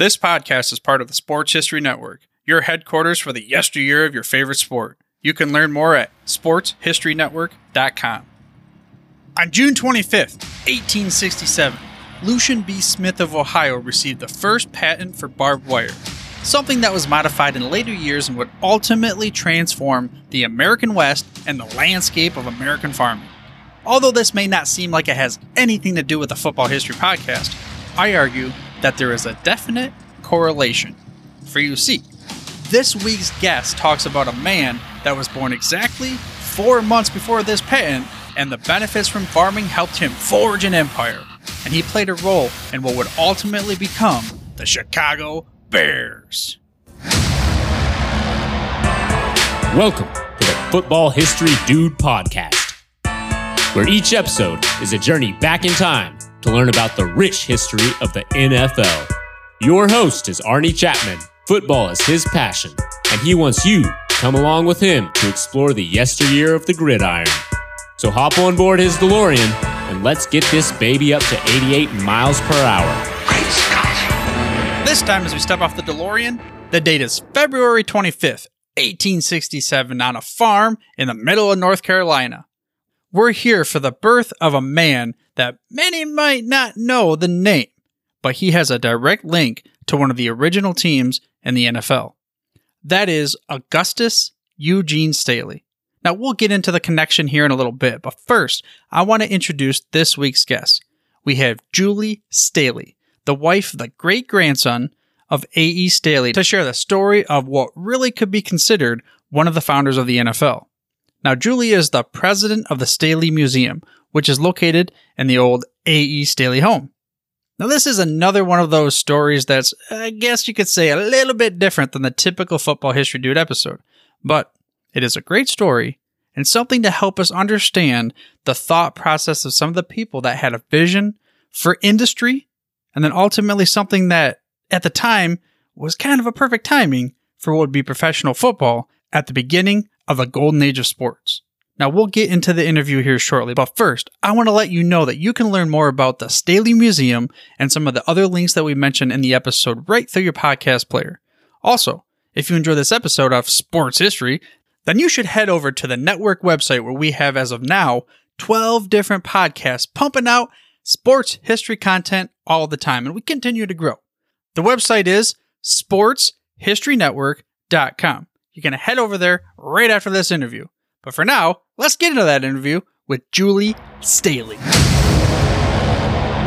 This podcast is part of the Sports History Network, your headquarters for the yesteryear of your favorite sport. You can learn more at sportshistorynetwork.com. On June 25th, 1867, Lucian B. Smith of Ohio received the first patent for barbed wire, something that was modified in later years and would ultimately transform the American West and the landscape of American farming. Although this may not seem like it has anything to do with the Football History Podcast, I argue that there is a definite correlation. For you see, this week's guest talks about a man that was born exactly four months before this patent, and the benefits from farming helped him forge an empire. And he played a role in what would ultimately become the Chicago Bears. Welcome to the Football History Dude podcast, where each episode is a journey back in time to learn about the rich history of the NFL. Your host is Arnie Chapman. Football is his passion, and he wants you to come along with him to explore the yesteryear of the gridiron. So hop on board his DeLorean and let's get this baby up to 88 miles per hour. Great Scott! This time, as we step off the DeLorean, the date is February 25th, 1867, on a farm in the middle of North Carolina. We're here for the birth of a man that many might not know the name, but he has a direct link to one of the original teams in the NFL. That is Augustus Eugene Staley. Now, we'll get into the connection here in a little bit, but first, I want to introduce this week's guest. We have Julie Staley, the wife of the great grandson of A.E. Staley, to share the story of what really could be considered one of the founders of the NFL. Now, Julie is the president of the Staley Museum, which is located in the old A.E. Staley home. Now, this is another one of those stories that's, I guess you could say, a little bit different than the typical Football History Dude episode, but it is a great story and something to help us understand the thought process of some of the people that had a vision for industry and then ultimately something that at the time was kind of a perfect timing for what would be professional football at the beginning of the golden age of sports. Now, we'll get into the interview here shortly, but first, I want to let you know that you can learn more about the Staley Museum and some of the other links that we mentioned in the episode right through your podcast player. Also, if you enjoy this episode of Sports History, then you should head over to the network website where we have, as of now, 12 different podcasts pumping out sports history content all the time, and we continue to grow. The website is sportshistorynetwork.com. You're going to head over there right after this interview. But for now, let's get into that interview with Julie Staley.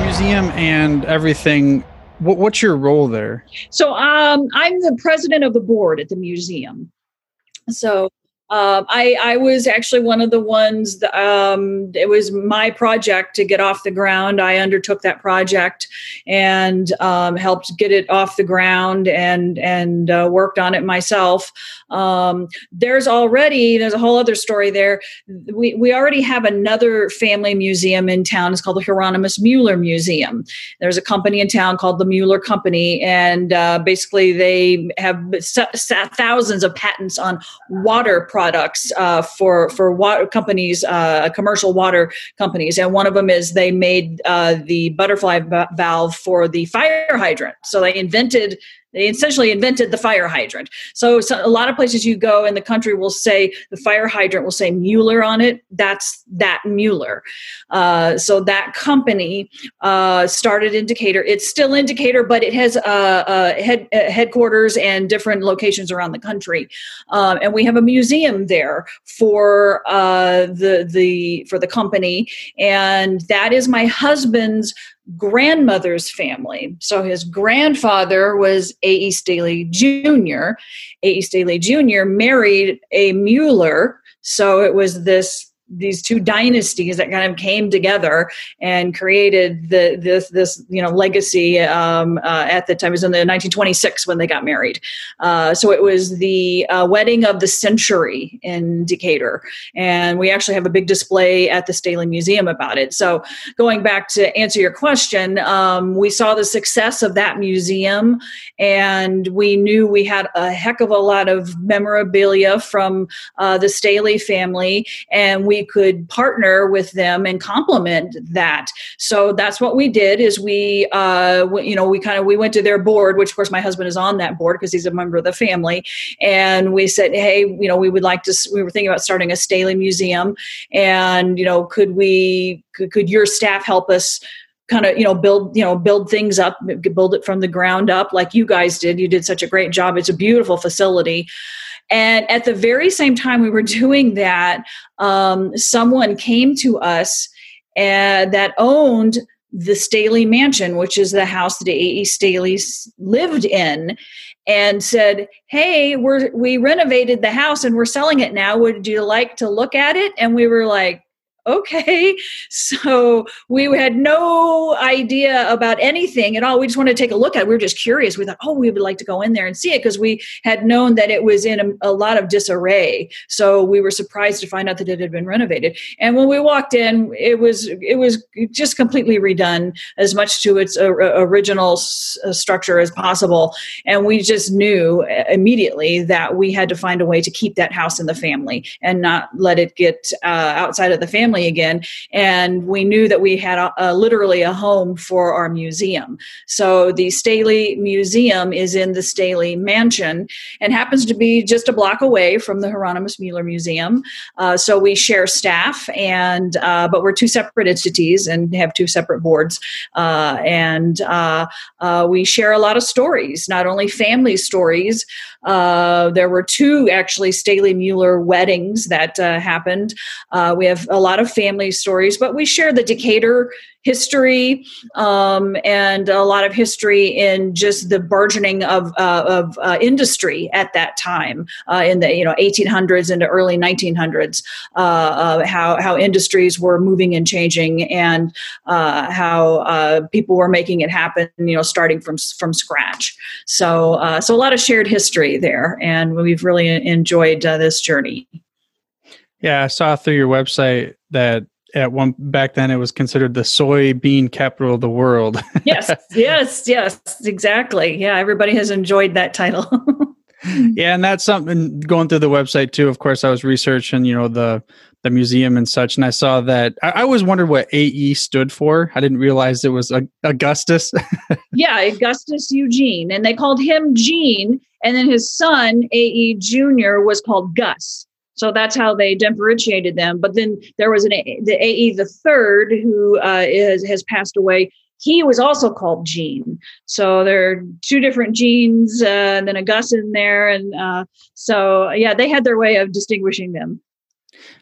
Museum and everything. What, what's your role there? So um, I'm the president of the board at the museum. So uh, I, I was actually one of the ones that, um, it was my project to get off the ground. I undertook that project and um, helped get it off the ground and and uh, worked on it myself. Um, there's already there's a whole other story there. We, we already have another family museum in town. It's called the hieronymus mueller museum. There's a company in town called the mueller company and uh, basically they have thousands of patents on water products uh, for for water companies, uh, commercial water companies, and one of them is they made uh, the butterfly valve for the fire hydrant. So they invented they essentially invented the fire hydrant. So, so, a lot of places you go in the country will say the fire hydrant will say Mueller on it. That's that Mueller. Uh, so that company uh, started in Decatur. It's still in Decatur, but it has uh, uh head, uh, headquarters and different locations around the country. Um, and we have a museum there for uh, the the for the company, and that is my husband's grandmother's family. So his grandfather was A.E. Staley Jr. A.E. Staley Jr. married a Mueller. So it was this these two dynasties that kind of came together and created the this this you know legacy um, uh, at the time it was in the 1926 when they got married. Uh, so it was the uh, wedding of the century in Decatur. And we actually have a big display at the Staley Museum about it. So going back to answer your question um, we saw the success of that museum and we knew we had a heck of a lot of memorabilia from uh, the Staley family. And we we could partner with them and complement that. So that's what we did. Is we, uh, you know, we kind of we went to their board, which of course my husband is on that board because he's a member of the family, and we said, hey, you know, we would like to. We were thinking about starting a Staley Museum, and you know, could we, could, could your staff help us? kind of you know build you know build things up build it from the ground up like you guys did you did such a great job it's a beautiful facility and at the very same time we were doing that, um, someone came to us uh, that owned the Staley Mansion, which is the house that A.E. Staley lived in, and said, "Hey, we're we renovated the house and we're selling it now. Would you like to look at it?" And we were like, okay. So we had no idea about anything at all. We just wanted to take a look at it. We were just curious. We thought, oh, we would like to go in there and see it because we had known that it was in a, a, lot of disarray. So we were surprised to find out that it had been renovated. And when we walked in, it was it was just completely redone as much to its original s- uh, structure as possible. And we just knew uh, immediately that we had to find a way to keep that house in the family and not let it get uh, outside of the family family again. And we knew that we had a, a, literally a home for our museum. So the Staley Museum is in the Staley Mansion and happens to be just a block away from the Hieronymus Mueller Museum. Uh, so we share staff, and uh, but we're two separate entities and have two separate boards. Uh, and uh, uh, we share a lot of stories, not only family stories. Uh, there were two actually Staley Mueller weddings that happened. we have a lot of of family stories, but we share the Decatur history um, and a lot of history in just the burgeoning of, uh, of uh, industry at that time uh, in the you know 1800s into early 1900s. Uh, how how industries were moving and changing, and uh, how uh, people were making it happen. You know, starting from from scratch. So so a lot of shared history there, and we've really enjoyed this journey. Yeah, I saw through your website that at one back then it was considered the soybean capital of the world. yes, yes, yes, exactly. Yeah, everybody has enjoyed that title. yeah, and that's something going through the website too. Of course, I was researching, you know, the the museum and such, and I saw that. I, I always wondered what AE stood for. I didn't realize it was Augustus. yeah, Augustus Eugene, and they called him Gene, and then his son AE Junior was called Gus. So that's how they differentiated them. But then there was an the AE the third who uh, is, has passed away. He was also called Gene. So there are two different genes, uh, and then a Gus in there, and uh, so yeah, they had their way of distinguishing them.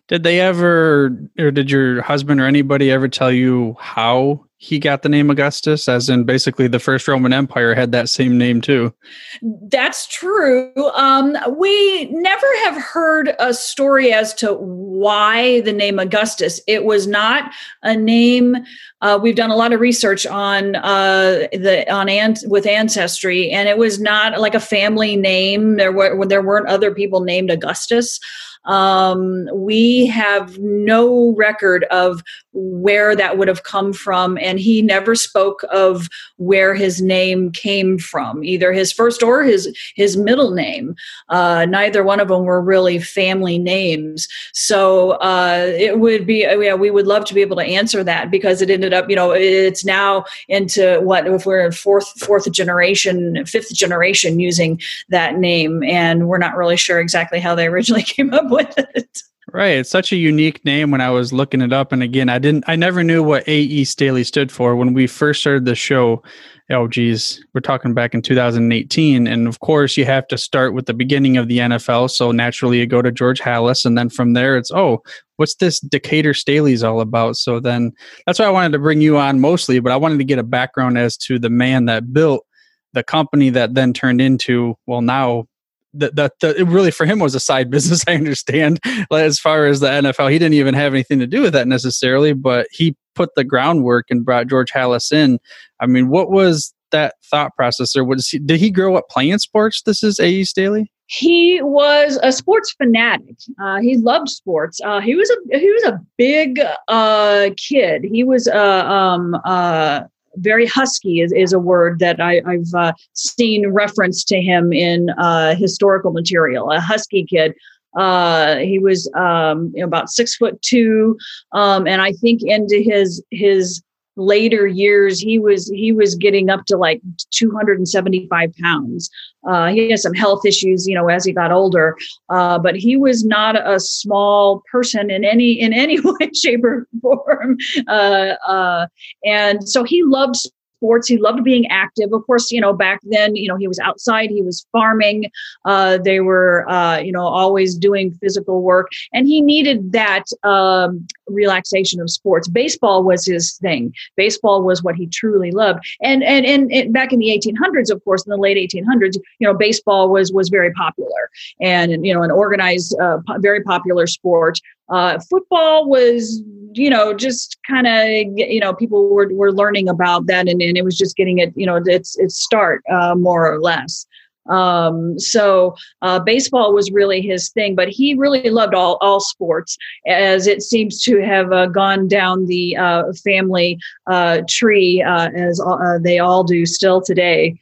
Did they ever, or did your husband or anybody ever tell you how he got the name Augustus, as in basically the first Roman Empire had that same name too. That's true. Um, we never have heard a story as to why the name Augustus. It was not a name. Uh, we've done a lot of research on uh, the on an, with ancestry, and it was not like a family name. There were there weren't other people named Augustus. Um, we have no record of where that would have come from, and he never spoke of where his name came from, either his first or his his middle name. Uh, neither one of them were really family names, so uh, it would be yeah we would love to be able to answer that because it ended up you know it's now into what if we're in fourth fourth generation fifth generation using that name, and we're not really sure exactly how they originally came up with it. Right. It's such a unique name when I was looking it up. And again, I didn't, I never knew what A.E. Staley stood for. When we first started the show, oh, geez, we're talking back in 2018. And of course, you have to start with the beginning of the NFL. So naturally, you go to George Halas. And then from there, it's, oh, what's this Decatur Staley's all about? So then that's why I wanted to bring you on mostly. But I wanted to get a background as to the man that built the company that then turned into, well, now that that the, really for him was a side business. I understand. As far as the NFL, he didn't even have anything to do with that necessarily, but he put the groundwork and brought George Halas in. I mean, what was that thought process, or was he, did he grow up playing sports? This is A.E. Staley. He was a sports fanatic. Uh, he loved sports. Uh, he was a he was a big uh, kid. He was a um, uh, very husky is, is a word that I, have uh, seen reference to him in uh, historical material. A husky kid, Uh, he was um, about six foot two, um, and I think into his his later years he was he was getting up to like 275 pounds. Uh, he had some health issues you know as he got older. Uh, but he was not a small person in any in any way shape or form. Uh, uh and so he loved sports. He loved being active. Of course, you know, back then, you know, he was outside, he was farming. Uh, they were, uh, you know, always doing physical work. And he needed that um, relaxation of sports. Baseball was his thing. Baseball was what he truly loved. And, and, and, and back in the 1800s, of course, in the late 1800s, you know, baseball was, was very popular and, you know, an organized, uh, very popular sport. Uh, football was you know, just kind of, you know, people were, were learning about that and, and it was just getting it, you know, its, its start uh, more or less. Um, so uh, baseball was really his thing, but he really loved all, all sports as it seems to have uh, gone down the uh, family uh, tree uh, as uh, they all do still today.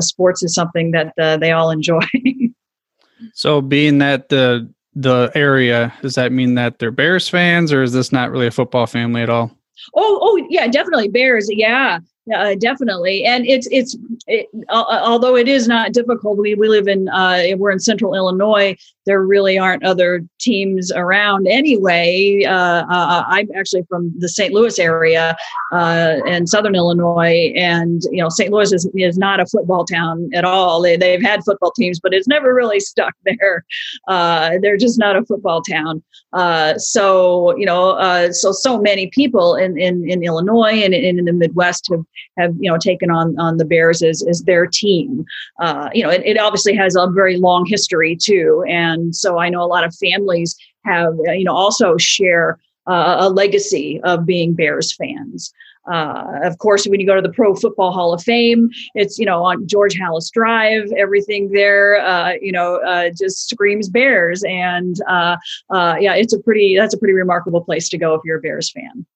sports is something that they all enjoy. so being that the the area, does that mean that they're Bears fans, or is this not really a football family at all? Oh, oh, yeah, definitely Bears. Yeah, uh, definitely. And it's it's it, uh, although it is not difficult. We we live in uh, we're in Central Illinois. There really aren't other teams around anyway. Uh, uh, I'm actually from the St. Louis area uh, in Southern Illinois, and you know St. Louis is, is not a football town at all. They they've had football teams, but it's never really stuck there. they're just not a football town. so you know, so so many people in in, in Illinois and, and in the Midwest have have you know taken on on the Bears as as their team. Uh, you know, it, it obviously has a very long history too, and so I know a lot of families have you know also share uh, a legacy of being Bears fans. Uh, of course, when you go to the Pro Football Hall of Fame, it's you know on George Halas Drive. Everything there, uh, you know, uh, just screams Bears, and uh, uh, yeah, it's a pretty that's a pretty remarkable place to go if you're a Bears fan.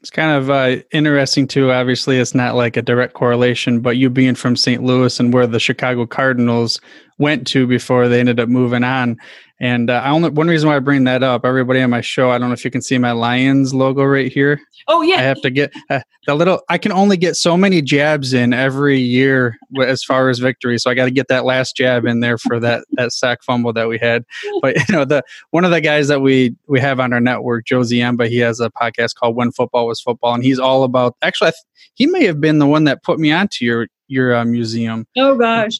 It's kind of uh, interesting too. Obviously, it's not like a direct correlation, but you being from St. Louis and where the Chicago Cardinals went to before they ended up moving on, and uh, I only one reason why I bring that up, everybody on my show, I don't know if you can see my Lions logo right here. Oh yeah, I have to get uh, the little. I can only get so many jabs in every year as far as victory, so I got to get that last jab in there for that that sack fumble that we had. But you know, the one of the guys that we we have on our network, Joe Ziemba, he has a podcast called When Football Was Football, and he's all about. Actually, he may have been the one that put me onto your your uh, museum. Oh gosh.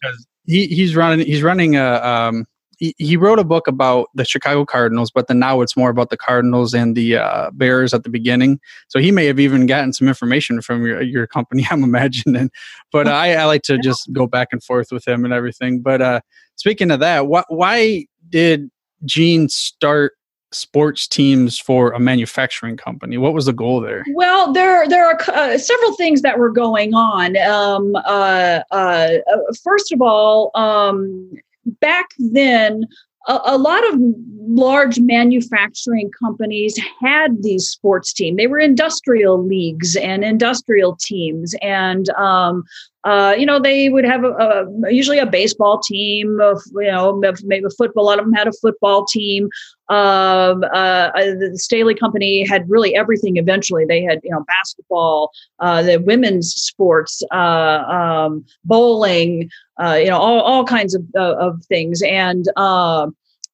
He, he's running he's running a um, he, wrote a book about the Chicago Cardinals, but then now it's more about the Cardinals and the uh, Bears at the beginning. So he may have even gotten some information from your your company, I'm imagining. But I, I, like to just go back and forth with him and everything. But uh, speaking of that, wh- why did Gene start sports teams for a manufacturing company? What was the goal there? Well, there there are uh, several things that were going on. Um, uh, uh, first of all, um, back then, a, a, lot of large manufacturing companies had these sports teams. They were industrial leagues and industrial teams, and um, uh, you know they would have a, a, usually a baseball team of you know maybe a football. A lot of them had a football team. Um, uh, uh, the Staley Company had really everything. Eventually, they had you know basketball, uh, the women's sports, uh, um, bowling, you know all all kinds of of things, and.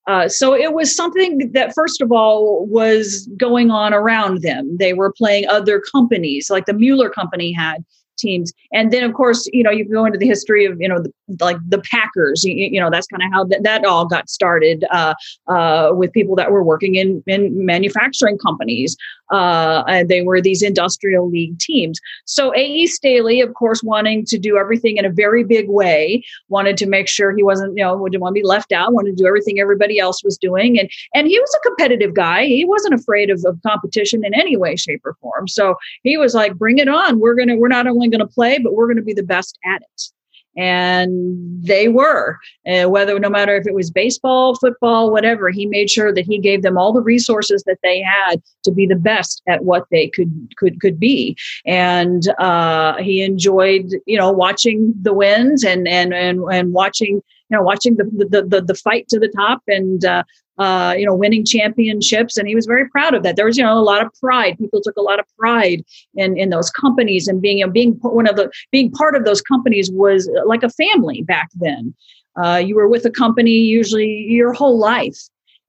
Uh, so it was something that, first of all, was going on around them. They were playing other companies, like the Mueller Company had teams. And then, of course, you know, you go into the history of, you know, the, like the Packers, you, you know, that's kind of how that, that all got started uh, uh, with people that were working in, in manufacturing companies. Uh, and they were these industrial league teams. So A.E. Staley, of course, wanting to do everything in a very big way, wanted to make sure he wasn't, you know, didn't want to be left out, wanted to do everything everybody else was doing. And, and he was a competitive guy. He wasn't afraid of, of competition in any way, shape, or form. So he was like, bring it on. We're going to, we're not only going to play, but we're going to be the best at it. And they were uh, whether no matter if it was baseball football whatever he made sure that he gave them all the resources that they had to be the best at what they could could could be. And uh, he enjoyed you know watching the wins and and and, and watching you know watching the the, the, the fight to the top. And uh, uh, you know, winning championships, and he was very proud of that. There was, you know, a lot of pride. People took a lot of pride in in those companies, and being you know, being one of the being part of those companies was like a family back then. Uh, you were with a company usually your whole life,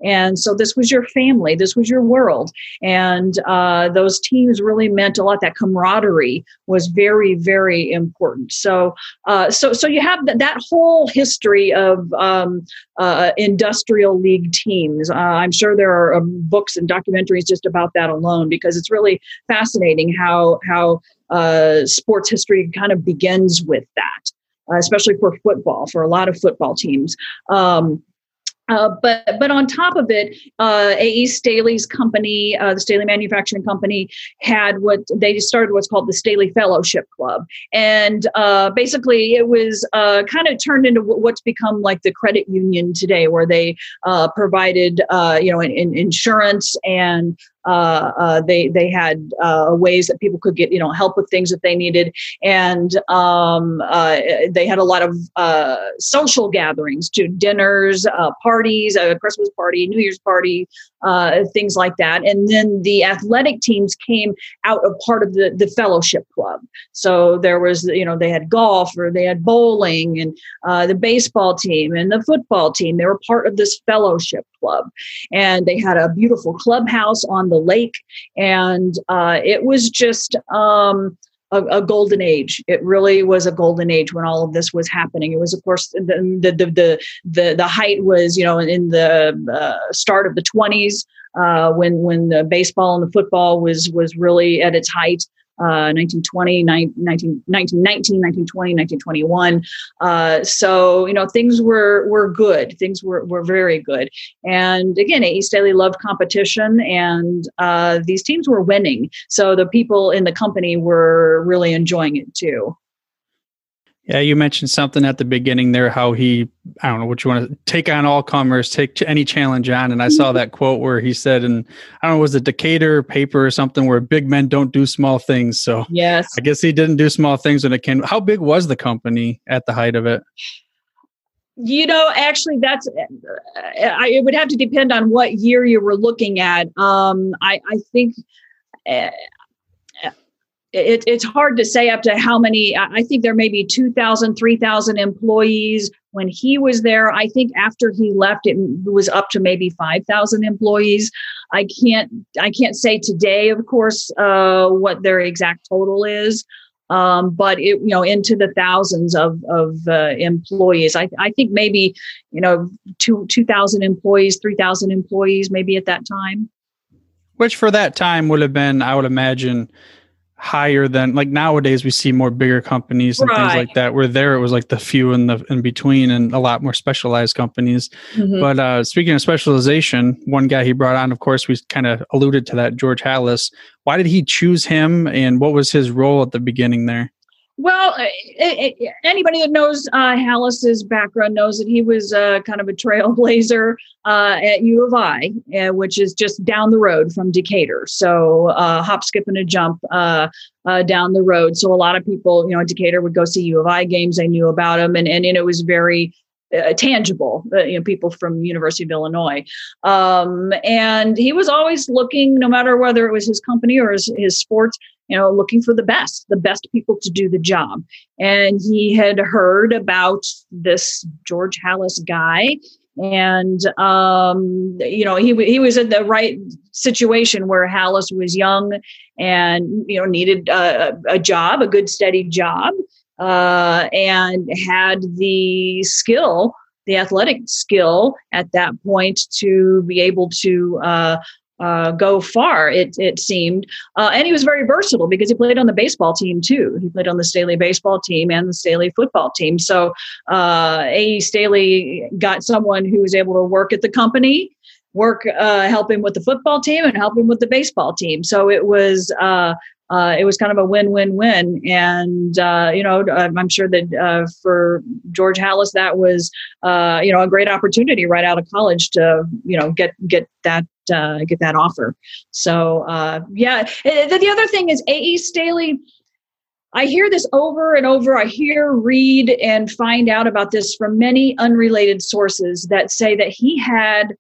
and so this was your family, this was your world. And uh, those teams really meant a lot. That camaraderie was very, very important. So, uh, so, so you have th- that whole history of um, uh, industrial league teams. Uh, I'm sure there are um, books and documentaries just about that alone because it's really fascinating how how uh, sports history kind of begins with that. Uh, especially for football, for a lot of football teams. Um, uh, but but on top of it, uh, A.E. Staley's company, uh, the Staley Manufacturing Company, had what they started what's called the Staley Fellowship Club, and uh, basically it was uh, kind of turned into what's become like the credit union today, where they uh, provided you know in, in insurance and uh, uh, they they had uh, ways that people could get you know help with things that they needed, and um, uh, they had a lot of uh, social gatherings, to dinners, uh, parties, a Christmas party, New Year's party, things like that. And then the athletic teams came out of part of the the fellowship club. So there was you know they had golf or they had bowling and the baseball team and the football team. They were part of this fellowship club, and they had a beautiful clubhouse on the lake. And uh, it was just um, a, a, golden age. It really was a golden age when all of this was happening. It was, of course, the the the the the, height was you know in the uh, start of the 20s. Uh, when when the baseball and the football was was really at its height, 1920, 19, 1919, 1920, 1921. Uh, so, you know, things were, were good. Things were, were very good. And again, A.E. Staley loved competition and uh, these teams were winning. So the people in the company were really enjoying it too. Yeah, you mentioned something at the beginning there, how he, I don't know what you want to take on all comers, take any challenge on. And I saw that quote where he said, and I don't know, was it Decatur paper or something where big men don't do small things. So, yes, I guess he didn't do small things when it came. How big was the company at the height of it? You know, actually, that's I, it would have to depend on what year you were looking at. Um, I, I think uh, it, it's hard to say up to how many i think there may be 2000 3000 employees. When he was there i think after he left it was up to maybe 5000 employees. I can't i can't say today of course uh, what their exact total is um, but it you know into the thousands of of uh, employees. I, I think maybe you know two 2000 employees 3000 employees maybe at that time. Which for that time would have been i would imagine higher than like nowadays we see more bigger companies and right. things like that where there it was like the few in the in between and a lot more specialized companies mm-hmm. but uh speaking of specialization one guy he brought on of course we kind of alluded to that george halas why did he choose him and what was his role at the beginning there well, it, it, anybody that knows uh, Halas's background knows that he was uh, kind of a trailblazer uh, at U of I, uh, which is just down the road from Decatur. So uh, hop, skip, and a jump uh, down the road. So a lot of people, you know, Decatur would go see U of I games. They knew about him, and and, and it was very uh, tangible, uh, you know, people from University of Illinois. Um, and he was always looking, no matter whether it was his company or his, his sports, you know, looking for the best, the best people to do the job. And he had heard about this George Halas guy. And um, you know he he was in the right situation where Halas was young and you know needed a, a job, a good steady job, uh, and had the skill, the athletic skill at that point to be able to uh, uh, go far. It it seemed, uh, and he was very versatile because he played on the baseball team too. He played on the Staley baseball team and the Staley football team. So uh, A. Staley got someone who was able to work at the company. Work, uh, help him with the football team and help him with the baseball team. So it was uh, uh, it was kind of a win-win-win. And uh, you know, I'm sure that uh, for George Halas, that was uh, you know a great opportunity right out of college to you know get get that uh, get that offer. So uh, yeah, the, the other thing is A.E. Staley. I hear this over and over. I hear, read, and find out about this from many unrelated sources that say that he had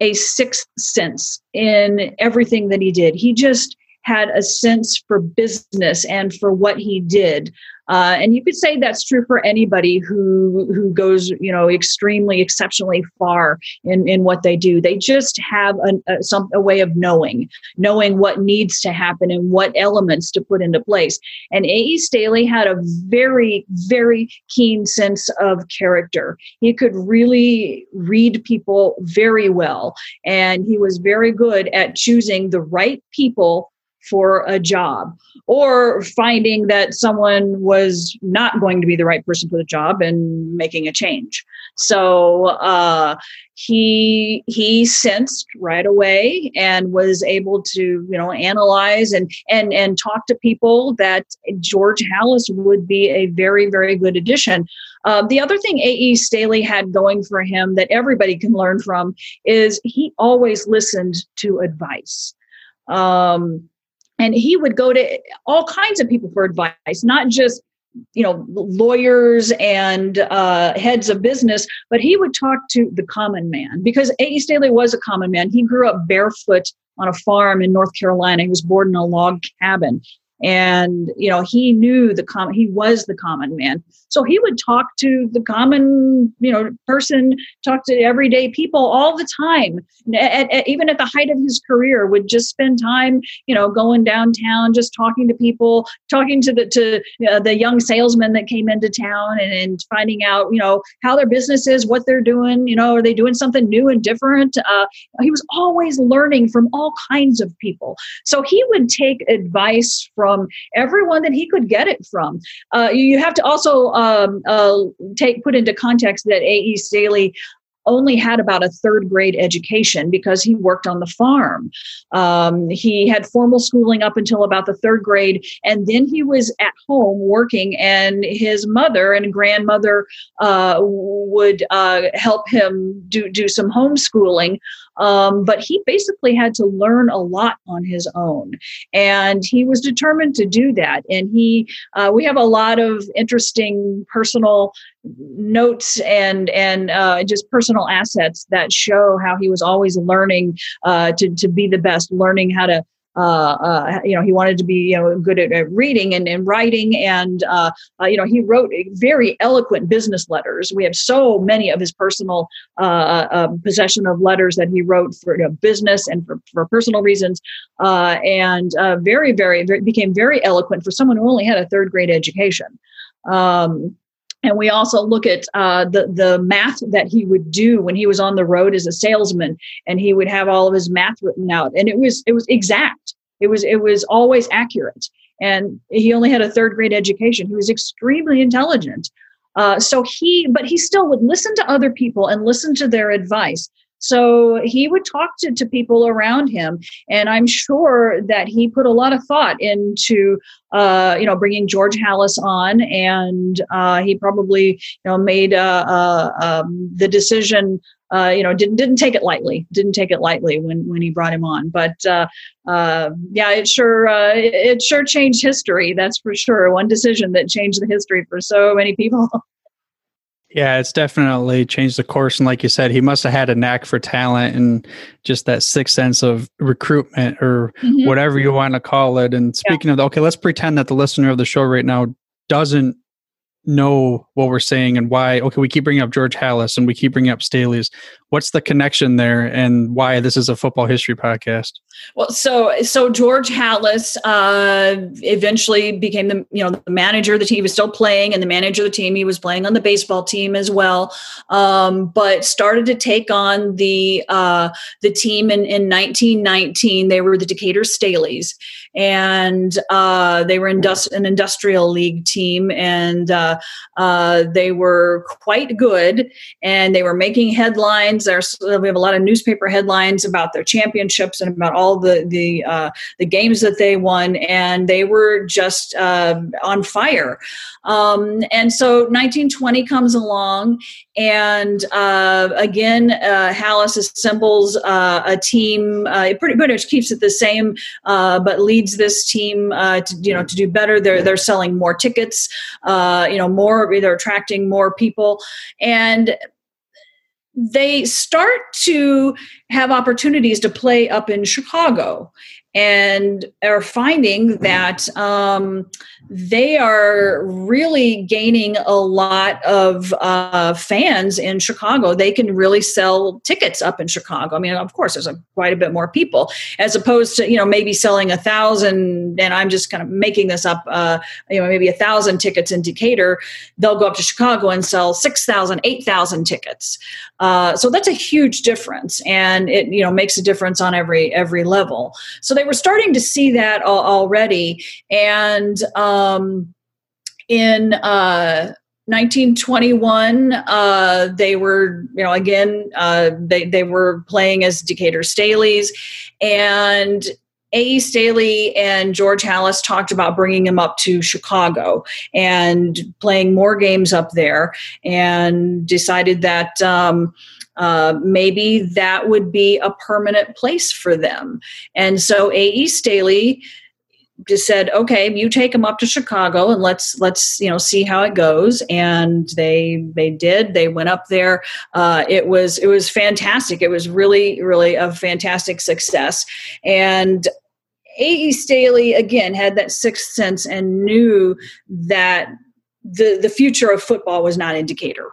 a sixth sense in everything that he did. He just had a sense for business and for what he did. Uh, and you could say that's true for anybody who who goes, you know, extremely, exceptionally far in, in what they do. They just have a, a, some, a way of knowing, knowing what needs to happen and what elements to put into place. And A.E. Staley had a very, very keen sense of character. He could really read people very well, and he was very good at choosing the right people for a job or finding that someone was not going to be the right person for the job and making a change so uh, he he sensed right away and was able to you know analyze and and and talk to people that george halas would be a very very good addition uh, the other thing A.E. Staley had going for him that everybody can learn from is he always listened to advice. Um, and he would go to all kinds of people for advice not just you know lawyers and uh, heads of business but he would talk to the common man because a.e staley was a common man. He grew up barefoot on a farm in north carolina. He was born in a log cabin and you know he knew the common he was the common man. So he would talk to the common you know person talk to everyday people all the time. At, at, even at the height of his career would just spend time you know going downtown just talking to people talking to the to uh, the young salesmen that came into town and, and finding out you know how their business is what they're doing you know are they doing something new and different? Uh, he was always learning from all kinds of people. So he would take advice from from everyone that he could get it from. Uh, you have to also um, uh, take put into context that A.E. Staley only had about a third grade education because he worked on the farm. Um, he had formal schooling up until about the third grade, and then he was at home working, and his mother and grandmother uh, would uh, help him do, do some homeschooling. Um, but he basically had to learn a lot on his own, and he was determined to do that. And he, uh, we have a lot of interesting personal notes and and uh, just personal assets that show how he was always learning uh, to to be the best, learning how to uh, uh, you know, he wanted to be, you know, good at, at reading and, and writing. And, uh, uh you know, he wrote very eloquent business letters. We have so many of his personal possession of letters that he wrote for you know, business and for, for personal reasons. and very, very, very, became very eloquent for someone who only had a third grade education. Um, and we also look at uh, the the math that he would do when he was on the road as a salesman, and he would have all of his math written out, and it was it was exact. It was it was always accurate, and he only had a third grade education. He was extremely intelligent. Uh, so he, but he still would listen to other people and listen to their advice. So he would talk to, to people around him. And I'm sure that he put a lot of thought into, uh, you know, bringing George Halas on. And uh, he probably, you know, made uh, uh um, the decision uh, you know, didn't didn't take it lightly. Didn't take it lightly when when he brought him on. But uh, yeah, it sure uh, it sure changed history. That's for sure. One decision that changed the history for so many people. Yeah, it's definitely changed the course. And like you said, he must have had a knack for talent and just that sixth sense of recruitment or mm-hmm. whatever you want to call it. And speaking yeah. of, okay, let's pretend that the listener of the show right now doesn't know what we're saying and why. Okay, we keep bringing up George Halas and we keep bringing up Staley's. What's the connection there and why this is a football history podcast? Well, so so George Halas uh, eventually became the you know the manager of the team. He was still playing, and the manager of the team. He was playing on the baseball team as well, um, but started to take on the uh, the team in, in 1919. They were the Decatur Staleys, and uh, they were industri- an industrial league team, and uh, uh, they were quite good, and they were making headlines. There's we have a lot of newspaper headlines about their championships and about all the the uh, the games that they won, and they were just uh, on fire. Um, and so 1920 comes along, and uh, again, uh, Halas assembles uh, a team. Uh, it pretty much keeps it the same, uh, but leads this team uh, to you know to do better. They're they're selling more tickets. you know, more they're attracting more people, and they start to have opportunities to play up in Chicago and are finding that um, they are really gaining a lot of uh, fans in Chicago. They can really sell tickets up in Chicago. I mean, of course, there's a, quite a bit more people as opposed to you know maybe selling a thousand. And I'm just kind of making this up. Uh, you know, maybe a thousand tickets in Decatur. They'll go up to Chicago and sell 6,000, 8,000 tickets. Uh, so that's a huge difference, and it you know makes a difference on every every level. So they were starting to see that already, and um, in uh, 1921 uh, they were you know again uh, they, they were playing as decatur staleys and A.E. Staley and George Halas talked about bringing him up to Chicago and playing more games up there and decided that um, uh, maybe that would be a permanent place for them. And so A.E. Staley just said, okay, you take them up to Chicago and let's let's you know see how it goes. And they they did. They went up there. Uh, it was it was fantastic. It was really really a fantastic success. And A.E. Staley again had that sixth sense and knew that the the future of football was not in Decatur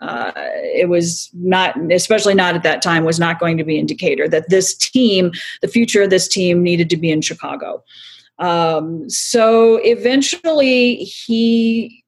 uh, it was not, especially not at that time, was not going to be in Decatur. That this team, the future of this team, needed to be in Chicago. Um, so eventually, he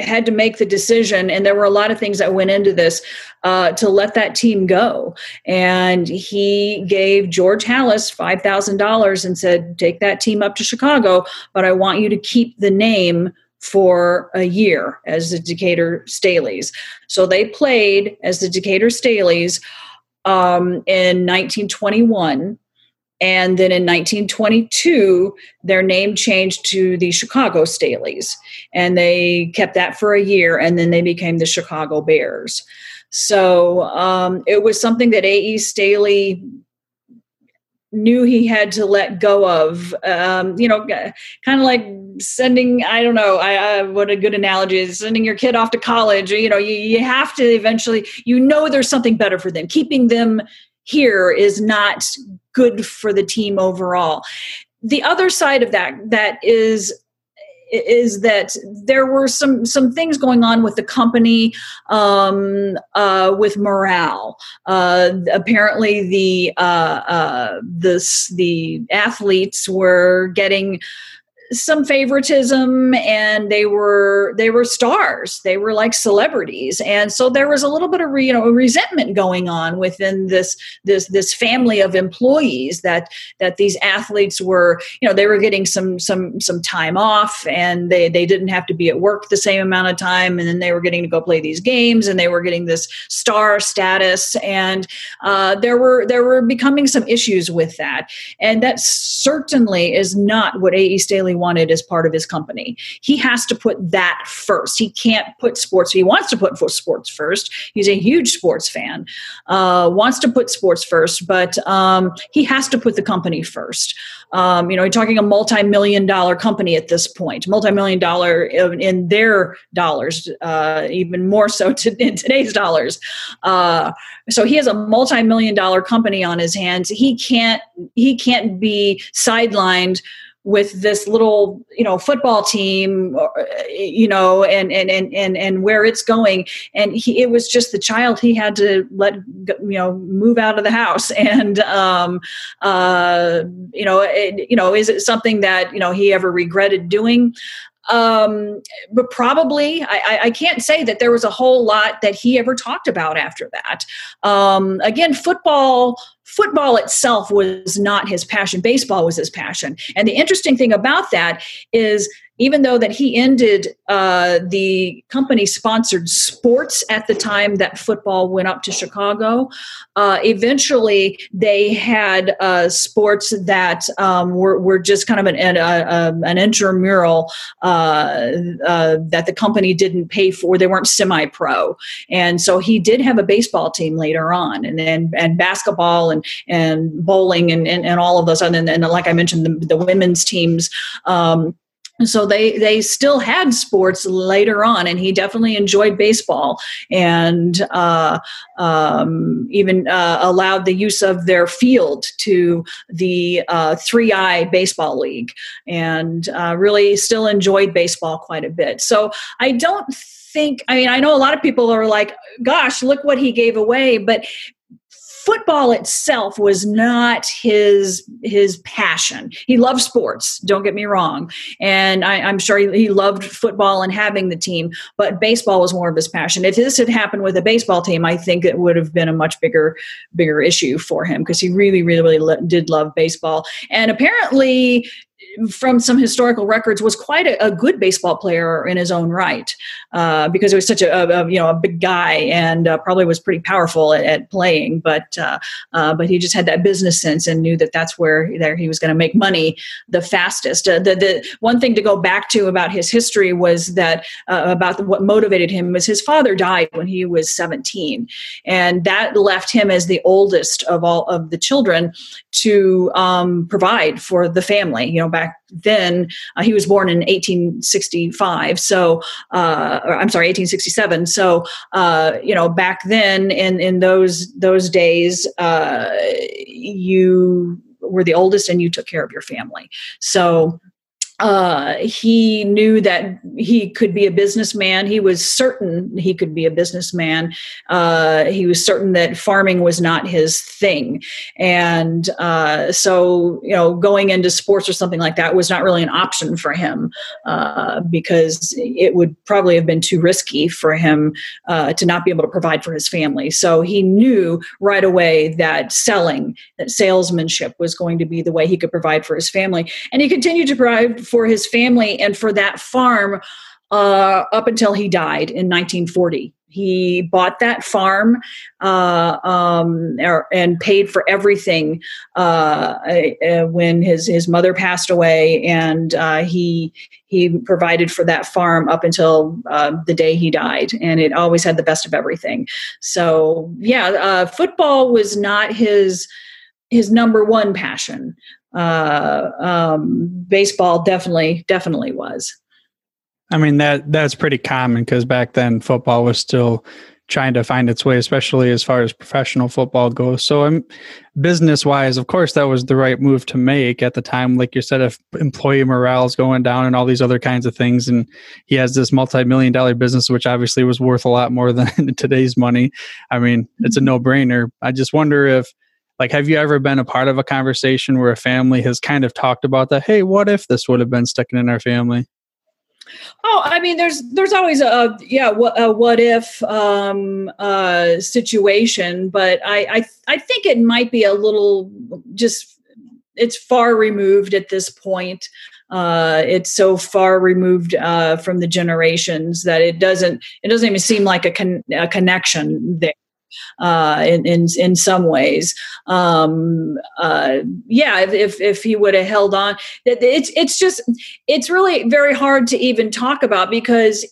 had to make the decision, and there were a lot of things that went into this uh, to let that team go. And he gave George Halas five thousand dollars and said, "Take that team up to Chicago, but I want you to keep the name." For a year as the Decatur Staleys. So they played as the Decatur Staleys um, in 1921. And then in 1922, their name changed to the Chicago Staleys. And they kept that for a year, and then they became the Chicago Bears. So um, it was something that A.E. Staley knew he had to let go of. Um, you know, kind of like sending i don't know I, I, what a good analogy is sending your kid off to college you know you, you have to eventually you know there's something better for them keeping them here is not good for the team overall the other side of that that is is that there were some some things going on with the company um, uh, with morale. Uh, apparently, the uh, uh the the athletes were getting some favoritism and they were they were stars. They were like celebrities. And so there was a little bit of you know resentment going on within this this this family of employees that that these athletes were you know they were getting some some some time off and they they didn't have to be at work the same amount of time and then they were getting to go play these games and they were getting this star status. And uh, there were there were becoming some issues with that. And that certainly is not what A.E. Staley wanted as part of his company. He has to put that first. He can't put sports. He wants to put sports first. He's a huge sports fan. Uh, wants to put sports first, but um, he has to put the company first. Um, you know, you're talking a multi-million dollar company at this point, multi-million dollar in, in their dollars, uh, even more so to, in today's dollars. Uh, so he has a multi-million dollar company on his hands. He can't he can't be sidelined with this little you know football team you know and and and and, and where it's going. And he, it was just the child he had to let you know move out of the house. And um uh you know it, you know is it something that you know he ever regretted doing? Um, but probably I, I, can't say that there was a whole lot that he ever talked about after that. Um, again, football football itself was not his passion. Baseball was his passion. And the interesting thing about that is even though that he ended uh, the company sponsored sports at the time that football went up to chicago uh, eventually they had uh, sports that um, were, were just kind of an, an, an intramural uh, uh, that the company didn't pay for. They weren't semi-pro. And so he did have a baseball team later on and and, and basketball and, and bowling and, and, and all of those and, and like i mentioned the, the women's teams um, so they they still had sports later on and he definitely enjoyed baseball and uh, um, even uh, allowed the use of their field to the uh, Three-I baseball league and uh, really still enjoyed baseball quite a bit. So i don't think i mean i know a lot of people are like gosh look what he gave away but football itself was not his his passion. He loved sports. Don't get me wrong, and I, am sure he, he, loved football and having the team. But baseball was more of his passion. If this had happened with a baseball team, I think it would have been a much bigger bigger issue for him because he really, really, really lo- did love baseball. And apparently, from some historical records, was quite a, a good baseball player in his own right uh, because he was such a, a, you know a big guy and uh, probably was pretty powerful at, at playing. But uh, uh but he just had that business sense and knew that that's where there he was going to make money the fastest. Uh, the the one thing to go back to about his history was that about the, what motivated him was his father died when he was 17, and that left him as the oldest of all of the children to um, provide for the family. You know, back then uh, he was born in 1865 so uh, i'm sorry 1867 so uh, you know back then in in those those days uh, you were the oldest and you took care of your family. So uh, he knew that he could be a businessman. He was certain he could be a businessman. Uh, he was certain that farming was not his thing. And uh, so, you know, going into sports or something like that was not really an option for him uh, because it would probably have been too risky for him uh, to not be able to provide for his family. So he knew right away that selling, that salesmanship was going to be the way he could provide for his family. And he continued to provide for his family and for that farm uh, up until he died in 1940. He bought that farm uh, um, er, and paid for everything uh, uh, when his, his mother passed away, and uh, he he provided for that farm up until uh, the day he died, and it always had the best of everything. So yeah, football was not his his number one passion, uh, um, baseball definitely definitely was. I mean that that's pretty common because back then football was still trying to find its way, especially as far as professional football goes. So, I'm um, business wise, of course, that was the right move to make at the time. Like you said, if employee morale is going down and all these other kinds of things, and he has this multi million dollar business, which obviously was worth a lot more than today's money. I mean, it's a mm-hmm. no brainer. I just wonder if like have you ever been a part of a conversation where a family has kind of talked about that hey what if this would have been sticking in our family Oh, I mean, there's there's always a yeah, what, a what if um, uh, situation, but I, I I think it might be a little just it's far removed at this point. Uh, it's so far removed uh, from the generations that it doesn't it doesn't even seem like a, con- a connection there uh, in, in in some ways. Um, uh, yeah, if if he would have held on, it's it's just it's really very hard to even talk about because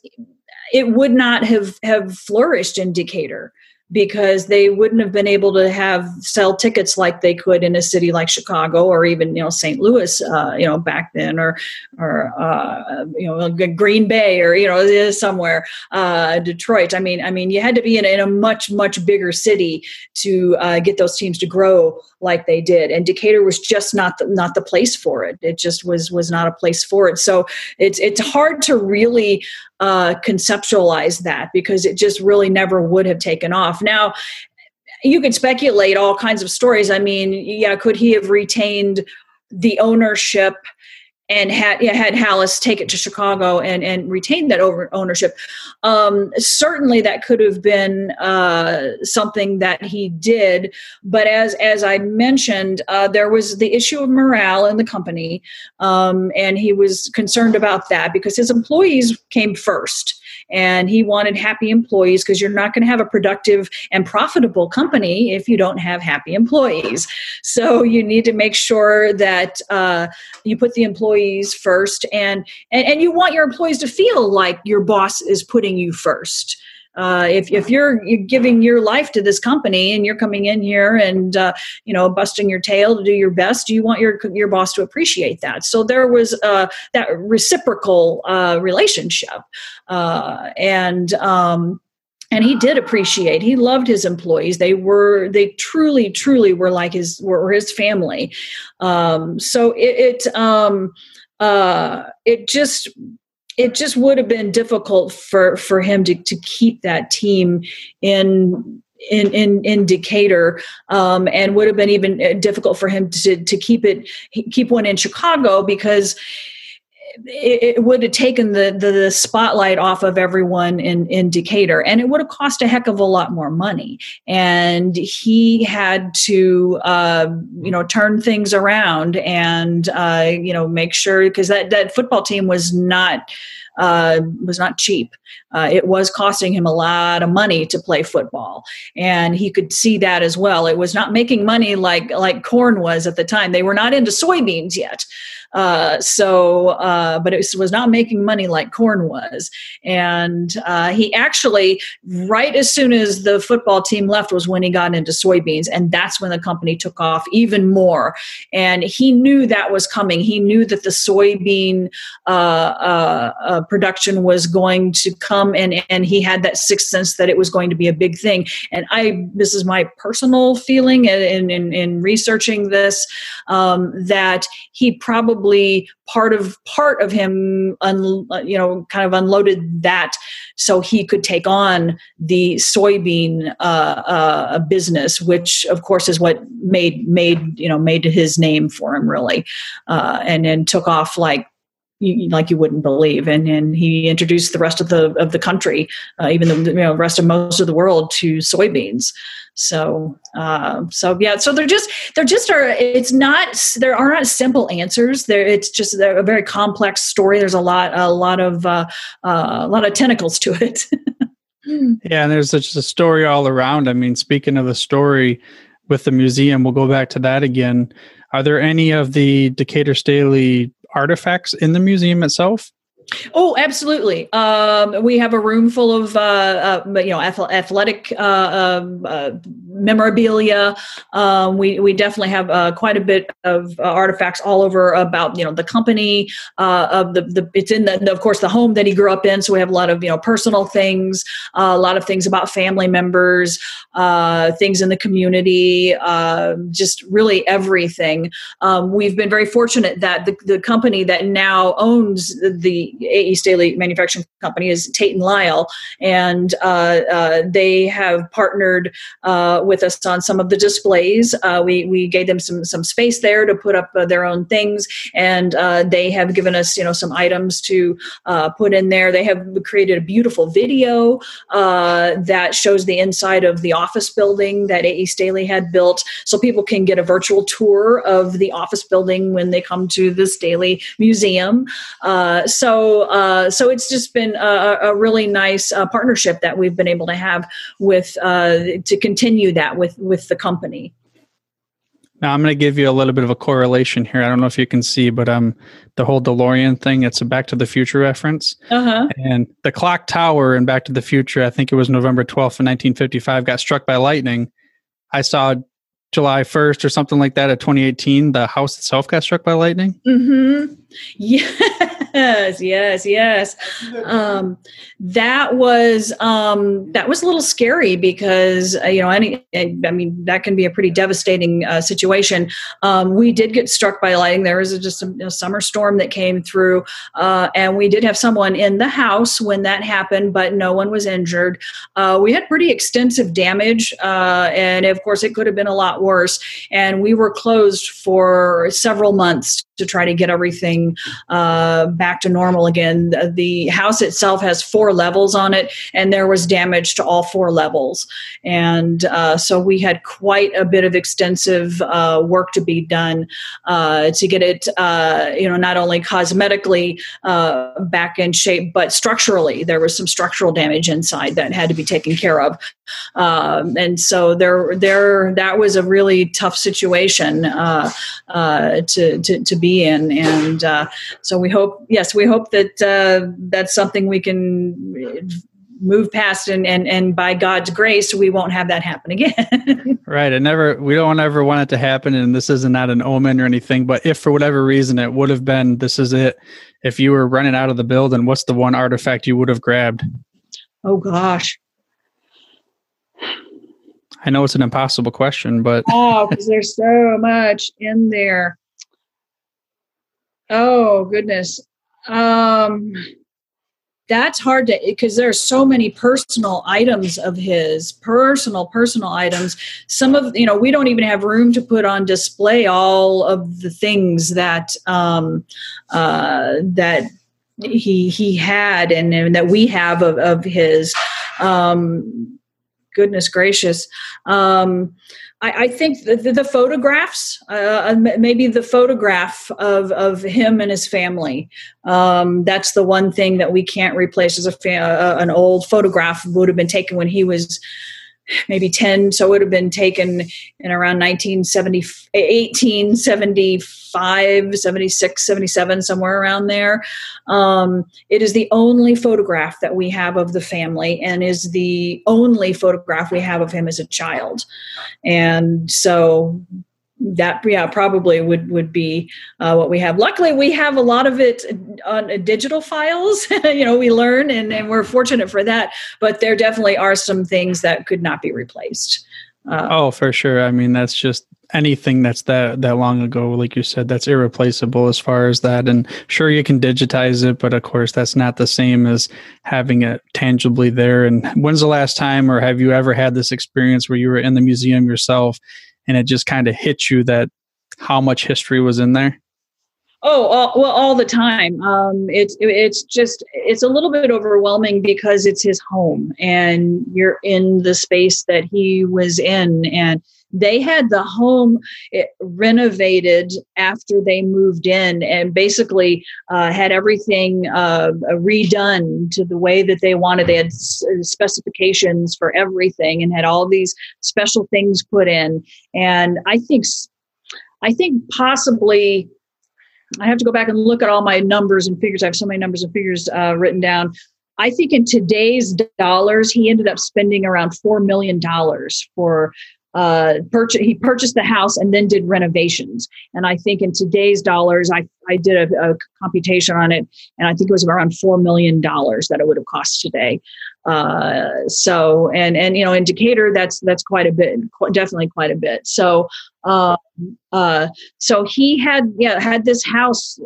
it would not have have flourished in Decatur because they wouldn't have been able to have sell tickets like they could in a city like Chicago or even you know St. Louis uh, you know back then or or uh, you know Green Bay or you know somewhere uh, Detroit. I mean I mean you had to be in, in a much much bigger city to uh, get those teams to grow like they did, and Decatur was just not the, not the place for it. It just was was not a place for it. So it's it's hard to really uh, conceptualize that because it just really never would have taken off. Now, you can speculate all kinds of stories. I mean, yeah, could he have retained the ownership and had had Halas take it to Chicago and and retain that over ownership. Um, certainly, that could have been uh, something that he did. But as as I mentioned, uh, there was the issue of morale in the company, um, and he was concerned about that because his employees came first and he wanted happy employees because you're not going to have a productive and profitable company if you don't have happy employees. So you need to make sure that uh, you put the employees first, and, and and you want your employees to feel like your boss is putting you first. Uh, if, if you're, you're giving your life to this company and you're coming in here and uh, you know busting your tail to do your best, you want your your boss to appreciate that. So there was uh, that reciprocal uh, relationship, uh, and um, and he did appreciate he loved his employees. They were they truly truly were like his were his family. Um, so it, it um uh it just it just would have been difficult for for him to to keep that team in in in, in Decatur, um, and would have been even uh, difficult for him to to keep it keep one in Chicago because it, it would have taken the, the, the spotlight off of everyone in in Decatur, and it would have cost a heck of a lot more money. And he had to, uh, you know, turn things around and uh, you know make sure because that that football team was not uh, was not cheap. Uh, it was costing him a lot of money to play football, and he could see that as well. It was not making money like like corn was at the time. They were not into soybeans yet. Uh, so, uh, but it was not making money like corn was. And uh, he actually, right as soon as the football team left, was when he got into soybeans. And that's when the company took off even more. And he knew that was coming. He knew that the soybean uh, uh, production was going to come, and, and he had that sixth sense that it was going to be a big thing. And I, this is my personal feeling in, in, in researching this, um, that he probably probably part of part of him un, you know kind of unloaded that so he could take on the soybean uh, uh, business which of course is what made made you know made his name for him really uh, and then took off like like you wouldn't believe, and and he introduced the rest of the of the country, uh, even the you know rest of most of the world to soybeans. So uh, so yeah, so they're just they're just are it's not there are not simple answers. There it's just a very complex story. There's a lot a lot of uh, uh a lot of tentacles to it. yeah, and there's just a story all around. I mean, speaking of the story with the museum, we'll go back to that again. Are there any of the Decatur Staley artifacts in the museum itself? Oh, absolutely. Um, we have a room full of, uh, uh, you know, athletic uh, um, uh memorabilia. Um, we we definitely have uh, quite a bit of uh, artifacts all over about you know the company of the the. It's in the, of course the home that he grew up in. So we have a lot of you know personal things, a lot of things about family members, things in the community, um, just really everything. Um, we've been very fortunate that the the company that now owns the A.E. Staley Manufacturing Company is Tate and Lyle, and uh, uh, they have partnered uh, with us on some of the displays. Uh, we we gave them some some space there to put up uh, their own things, and uh, they have given us you know some items to put in there. They have created a beautiful video that shows the inside of the office building that A.E. Staley had built, so people can get a virtual tour of the office building when they come to this Staley Museum. so so uh, so it's just been a, a really nice uh, partnership that we've been able to have with uh, to continue that with with the company. Now I'm going to give you a little bit of a correlation here. I don't know if you can see, but um, the whole DeLorean thing. It's a Back to the Future reference, uh-huh. and the clock tower in Back to the Future. I think it was November 12th, of 1955, got struck by lightning. I saw July 1st or something like that of 2018. The house itself got struck by lightning. Mm-hmm. Yeah. Yes, yes, yes. Um, that was um, that was a little scary because uh, you know any I mean that can be a pretty devastating uh, situation. Um, we did get struck by lightning. There was a, just a, a, summer storm that came through, uh, and we did have someone in the house when that happened, but no one was injured. Uh, we had pretty extensive damage, uh, and of course it could have been a lot worse. And we were closed for several months to try to get everything uh, back to normal again. The, house itself has four levels on it, and there was damage to all four levels. And uh, so we had quite a bit of extensive uh, work to be done uh, to get it, uh, you know, not only cosmetically uh, back in shape, but structurally. There was some structural damage inside that had to be taken care of. Um, and so there, there, that was a really tough situation to, to, to be in. And so we hope, yes, we hope that uh, that's something we can move past and and and by god's grace we won't have that happen again. Right. It never we don't ever want it to happen and this is not an omen or anything but if for whatever reason it would have been this is it. If you were running out of the building what's the one artifact you would have grabbed? Oh gosh. I know it's an impossible question but oh because there's so much in there oh goodness. Um that's hard to because there are so many personal items of his personal personal items. Some of you know we don't even have room to put on display all of the things that um uh that he he had and, and that we have of, of his. Um goodness gracious. Um I, I think the, the, photographs, uh, maybe the photograph of, of him and his family. Um, that's the one thing that we can't replace as a fa- uh, an old photograph would have been taken when he was maybe 10 so it would have been taken in around 1970 1875 76 77 somewhere around there. Um, it is the only photograph that we have of the family and is the only photograph we have of him as a child. And so that yeah probably would would be uh, what we have. Luckily we have a lot of it on uh, digital files. You know we learn and, and we're fortunate for that but there definitely are some things that could not be replaced. Uh, oh for sure. I mean that's just anything that's that that long ago like you said that's irreplaceable as far as that. And sure you can digitize it but of course that's not the same as having it tangibly there. And when's the last time or have you ever had this experience where you were in the museum yourself and it just kind of hit you that how much history was in there? Oh, all, well, all the time. Um, it's it's just it's a little bit overwhelming because it's his home, and you're in the space that he was in, and they had the home eh, renovated after they moved in and basically uh, had everything uh, redone to the way that they wanted. They had specifications for everything and had all these special things put in. And I think, I think possibly. I have to go back and look at all my numbers and figures. I have so many numbers and figures uh, written down. I think in today's dollars, he ended up spending around $4 million for uh, purchase, he purchased the house and then did renovations. And I think in today's dollars, I, I did a, a computation on it, and I think it was around $4 million that it would have cost today. Uh, so, and, and, you know, in Decatur, that's, that's quite a bit, definitely quite a bit. So, um, uh, so he had, yeah, had this house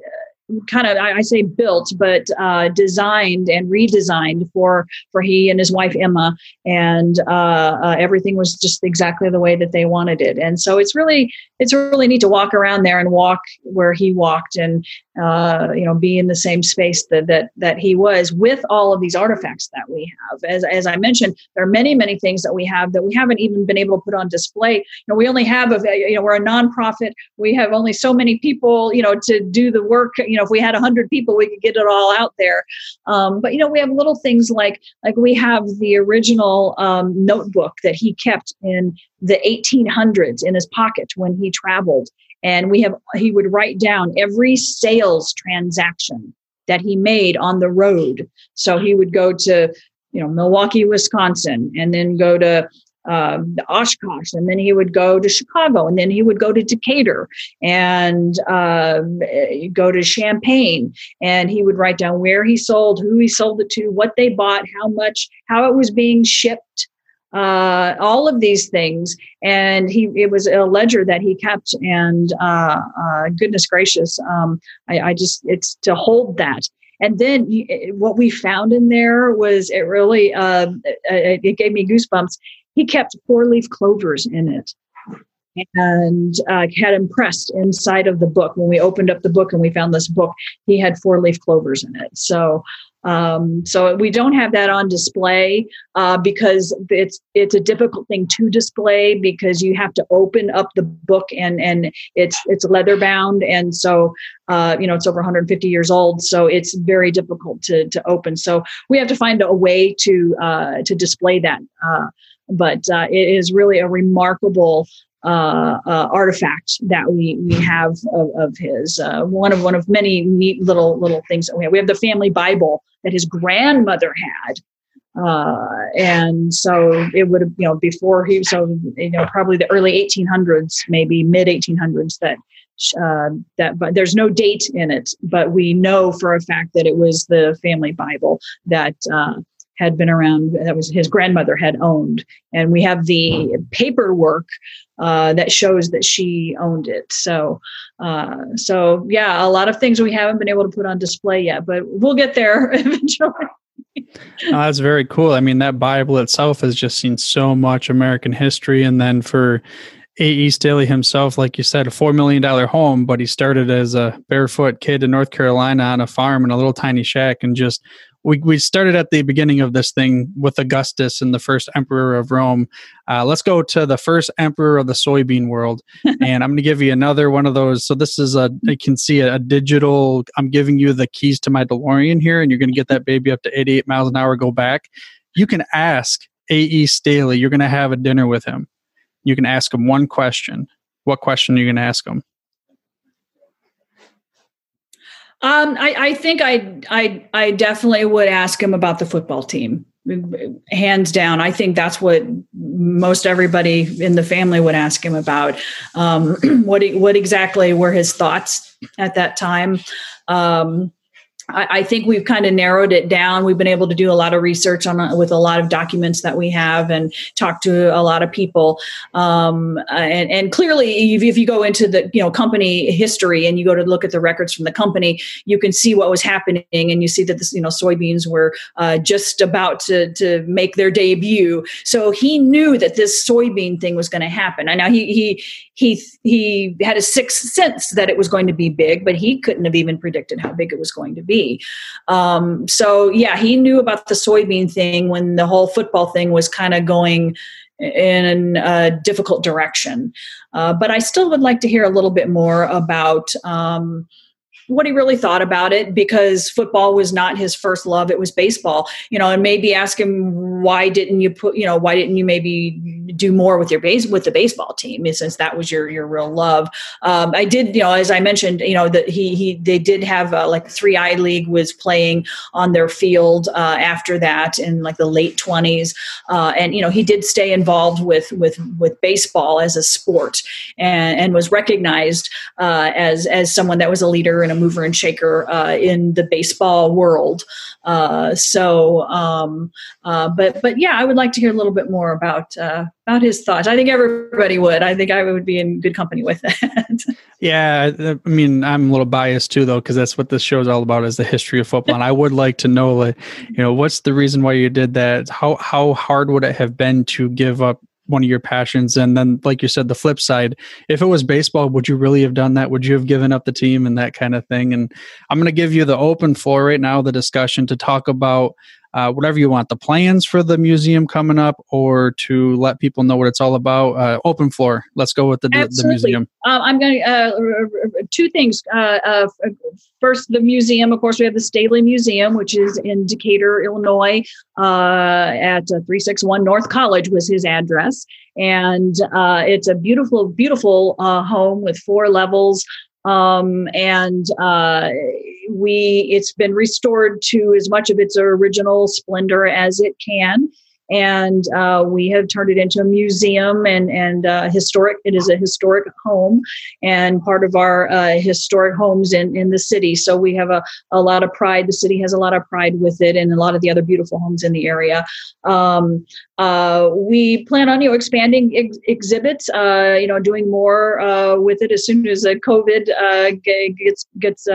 kind of I, say built, but uh, designed and redesigned for for he and his wife Emma, and uh, uh, everything was just exactly the way that they wanted it. And so it's really it's really neat to walk around there and walk where he walked, and uh, you know be in the same space that that that he was with all of these artifacts that we have. As as I mentioned, there are many many things that we have that we haven't even been able to put on display. You know, we only have a you know we're a nonprofit. We have only so many people you know to do the work. You know, if we had hundred people, we could get it all out there. Um, but you know, we have little things like like we have the original um, notebook that he kept in the 1800s in his pocket when he traveled and we have he would write down every sales transaction that he made on the road. So he would go to you know milwaukee wisconsin and then go to uh, Oshkosh, and then he would go to Chicago, and then he would go to Decatur and uh, go to Champaign, and he would write down where he sold, who he sold it to, what they bought, how much, how it was being shipped, uh, all of these things. And he, it was a ledger that he kept. And uh, uh, goodness gracious, um, I, I, just, it's to hold that. And then what we found in there was it really, uh, it, it gave me goosebumps. He kept four leaf clovers in it and uh, had impressed inside of the book. When we opened up the book and we found this book, he had four leaf clovers in it. So um, so we don't have that on display uh, because it's it's a difficult thing to display because you have to open up the book and and it's it's leather bound and so uh, you know it's over 150 years old so it's very difficult to to open. So we have to find a way to uh, to display that. Uh, but uh, it is really a remarkable uh, uh, artifact that we we have of, of his. Uh, one of one of many neat little little things that we have. We have the family Bible that his grandmother had. Uh, and so it would have, you know, before he, so, you know, probably the early 1800s, maybe mid 1800s that, uh, that, but there's no date in it, but we know for a fact that it was the family Bible that, uh, had been around that was his grandmother had owned and we have the paperwork uh, that shows that she owned it so uh, so yeah a lot of things we haven't been able to put on display yet but we'll get there eventually oh, that's very cool. I mean, that Bible itself has just seen so much American history. And then for A.E. Staley himself, like you said, a $4 million home, but he started as a barefoot kid in North Carolina on a farm in a little tiny shack and just we, we started at the beginning of this thing with Augustus and the first emperor of Rome. Uh, let's go to the first emperor of the soybean world. and I'm going to give you another one of those. So this is a, you can see a, a, digital, I'm giving you the keys to my DeLorean here, and you're going to get that baby up to 88 miles an hour, go back. You can ask A.E. Staley, you're going to have a dinner with him. You can ask him one question. What question are you going to ask him? Um, I, I think I, I, I definitely would ask him about the football team. Hands down, I think that's what most everybody in the family would ask him about. Um, what, what exactly were his thoughts at that time? Um, I, I think we've kind of narrowed it down. We've been able to do a lot of research on with a lot of documents that we have and talk to a lot of people. Um, and, and clearly, if, if you go into the you know company history and you go to look at the records from the company, you can see what was happening, and you see that this you know soybeans were uh, just about to to make their debut. So he knew that this soybean thing was going to happen. I know he he he he had a sixth sense that it was going to be big, but he couldn't have even predicted how big it was going to be. Um, so yeah, he knew about the soybean thing when the whole football thing was kind of going in a difficult direction. Uh, but I still would like to hear a little bit more about. Um, what he really thought about it because football was not his first love it was baseball you know and maybe ask him why didn't you put you know why didn't you maybe do more with your base with the baseball team since that was your your real love? Um, i did you know as i mentioned you know that he he they did have uh, like Three-I league was playing on their field uh, after that in like the late 20s uh, and you know he did stay involved with with with baseball as a sport and and was recognized uh, as as someone that was a leader and a mover and shaker uh, in the baseball world. Uh, so, um, uh, but but yeah, I would like to hear a little bit more about uh, about his thoughts. I think everybody would. I think I would be in good company with that. yeah, I mean, I'm a little biased too, though, because that's what this show is all about: is the history of football. and I would like to know, like, you know, what's the reason why you did that? How how hard would it have been to give up one of your passions. And then like you said the flip side if it was baseball would you really have done that? Would you have given up the team and that kind of thing? And i'm going to give you the open floor right now the discussion to talk about uh, whatever you want the plans for the museum coming up or to let people know what it's all about uh, open floor. Let's go with the, the museum. Um, i'm going to uh, two things uh, uh, first the museum of course we have the staley museum which is in decatur illinois uh, at 361 north college was his address. And it's a beautiful beautiful home with four levels um, and uh, we it's been restored to as much of its original splendor as it can and uh, we have turned it into a museum and and uh, historic. It is a historic home and part of our uh, historic homes in in the city. So we have a a lot of pride. The city has a lot of pride with it, and a lot of the other beautiful homes in the area. Um, uh, we plan on you know expanding ex- exhibits. Uh, you know, doing more uh, with it as soon as COVID gets gets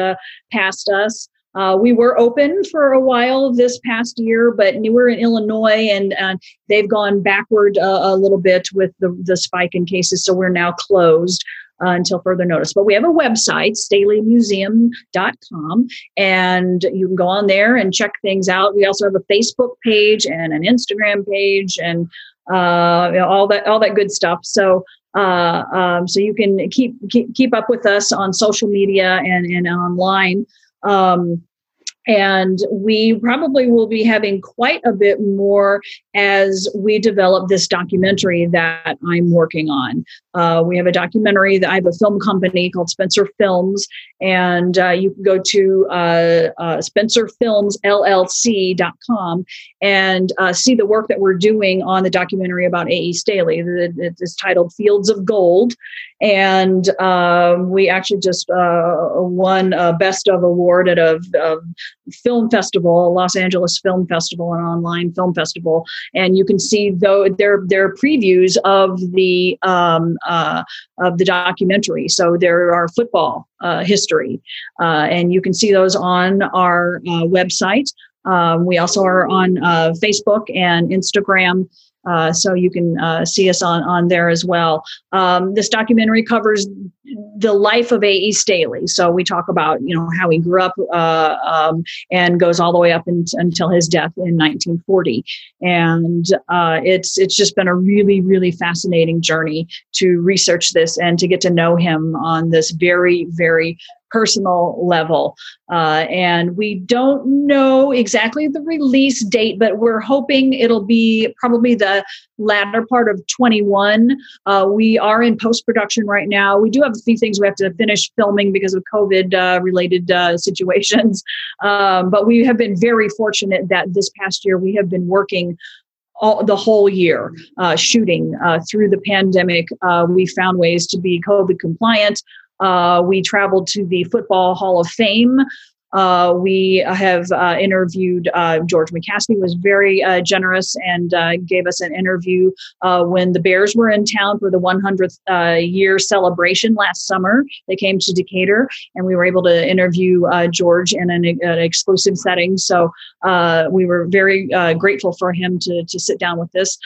past us. Uh, we were open for a while this past year, but we were in Illinois and uh, they've gone backward uh, a little bit with the, the spike in cases. So we're now closed. Uh, until further notice. But we have a website, staleymuseum.com, and you can go on there and check things out. We also have a Facebook page and an Instagram page and uh, you know, all that all that good stuff. So uh, um, so you can keep, keep keep up with us on social media and and online. Um, and we probably will be having quite a bit more as we develop this documentary that I'm working on. Uh, we have a documentary that I have a film company called Spencer Films, and uh, you can go to uh, uh, SpencerFilmsLLC.com and uh, see the work that we're doing on the documentary about A.E. Staley. It's titled Fields of Gold, and um, we actually just uh, won a Best of Award at a, a, film festival, a Los Angeles Film Festival, an online film festival, and you can see though their their previews of the um, uh, of the documentary. So there are football uh, history, uh, and you can see those on our uh, website. Um, we also are on uh, Facebook and Instagram. Uh, so you can uh, see us on, on there as well. Um, this documentary covers the life of A.E. Staley. So we talk about, you know, how he grew up uh, um, and goes all the way up in, until his death in 1940. And uh, it's it's just been a really, really fascinating journey to research this and to get to know him on this very, very personal level. Uh, and we don't know exactly the release date, but we're hoping it'll be probably the latter part of 21. Uh, we are in post production right now. We do have a few things we have to finish filming because of COVID uh, related uh, situations. Um, but we have been very fortunate that this past year we have been working all, the whole year uh, shooting uh, through the pandemic. We found ways to be COVID compliant. Uh, we traveled to the Football Hall of Fame. Uh, we have uh, interviewed uh, George McCaskey was very uh, generous and gave us an interview when the Bears were in town for the 100th year celebration last summer. They came to Decatur, and we were able to interview George in an, an, exclusive setting. So we were very grateful for him to to sit down with this.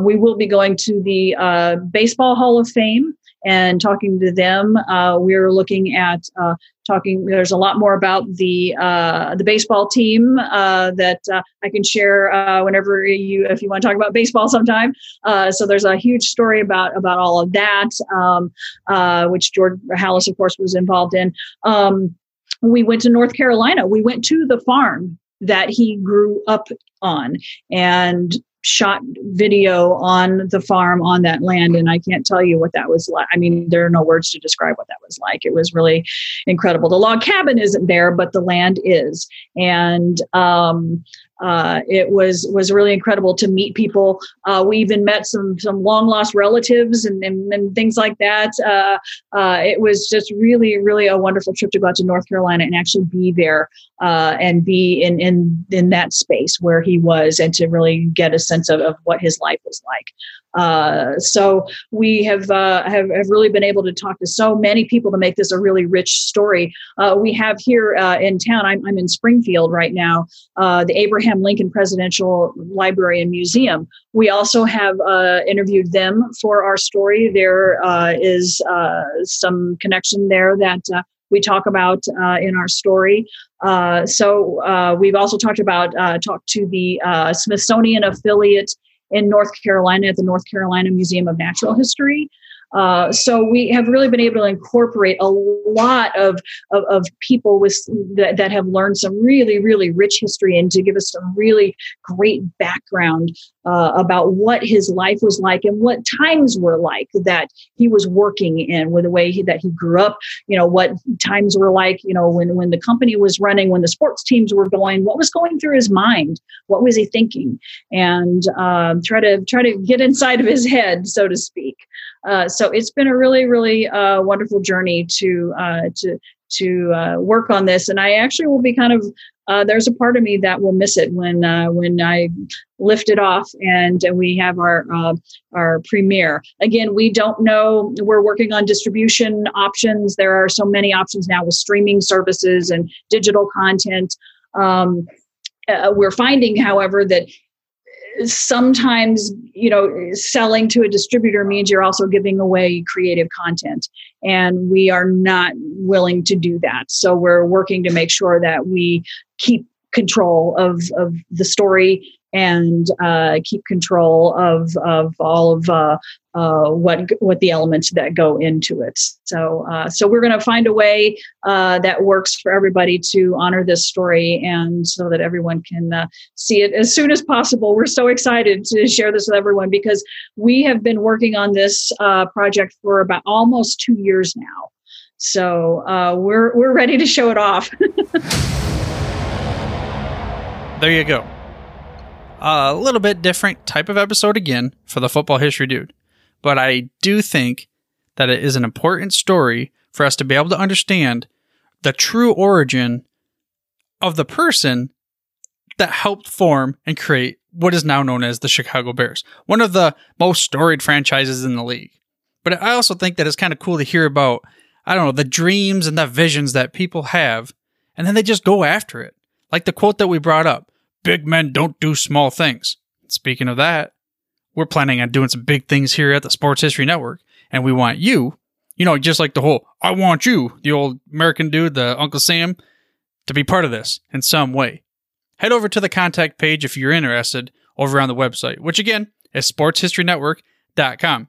we will be going to the Baseball Hall of Fame and talking to them. Uh, we're looking at uh, talking. There's a lot more about the uh, the baseball team uh, that uh, I can share uh, whenever you if you want to talk about baseball sometime. so there's a huge story about about all of that, um, which George Halas, of course, was involved in. Um, we went to North Carolina. We went to the farm that he grew up on and shot video on the farm on that land and i can't tell you what that was like. I mean there are no words to describe what that was like. It was really incredible. The log cabin isn't there but the land is. And um, uh, it was was really incredible to meet people. Uh, we even met some some long lost relatives and, and, and things like that. Uh, uh, it was just really really a wonderful trip to go out to North Carolina and actually be there uh, and be in in in that space where he was and to really get a sense of, of what his life was like. Uh, so we have, uh, have, have really been able to talk to so many people to make this a really rich story. Uh, we have here uh, in town. I'm, I'm in Springfield right now. Uh, the Abraham Lincoln Presidential Library and Museum. We also have uh, interviewed them for our story. There is some connection there that we talk about uh, in our story. Uh, so uh, we've also talked about talked to the Smithsonian affiliate in North Carolina at the North Carolina Museum of Natural History. Uh, so we have really been able to incorporate a lot of, of, of people with that, that, have learned some really, really rich history and to give us some really great background uh, about what his life was like and what times were like that he was working in with the way he, that he grew up, you know, what times were like, you know, when, when the company was running, when the sports teams were going, what was going through his mind? What was he thinking? And um, try to try to get inside of his head, so to speak. Uh, so it's been a really, really uh, wonderful journey to uh, to to uh, work on this, and I actually will be kind of. Uh, there's a part of me that will miss it when when I lift it off and we have our our premiere. Again, we don't know. We're working on distribution options. There are so many options now with streaming services and digital content. Um, we're finding, however, that sometimes you know selling to a distributor means you're also giving away creative content and we are not willing to do that. So we're working to make sure that we keep control of of the story and uh, keep control of of all of uh, uh, what what the elements that go into it. So uh, so we're going to find a way uh, that works for everybody to honor this story and so that everyone can uh, see it as soon as possible. We're so excited to share this with everyone because we have been working on this project for about almost two years now. So we're we're ready to show it off. there you go. A little bit different type of episode again for the football history dude but I do think that it is an important story for us to be able to understand the true origin of the person that helped form and create what is now known as the Chicago Bears, one of the most storied franchises in the league. But I also think that it's kind of cool to hear about, I don't know, the dreams and the visions that people have, and then they just go after it. Like the quote that we brought up big men don't do small things. Speaking of that, we're planning on doing some big things here at the Sports History Network, and we want you, you know, just like the whole I want you, the old American dude, the Uncle Sam, to be part of this in some way. Head over to the contact page if you're interested over on the website, which again is sportshistorynetwork.com.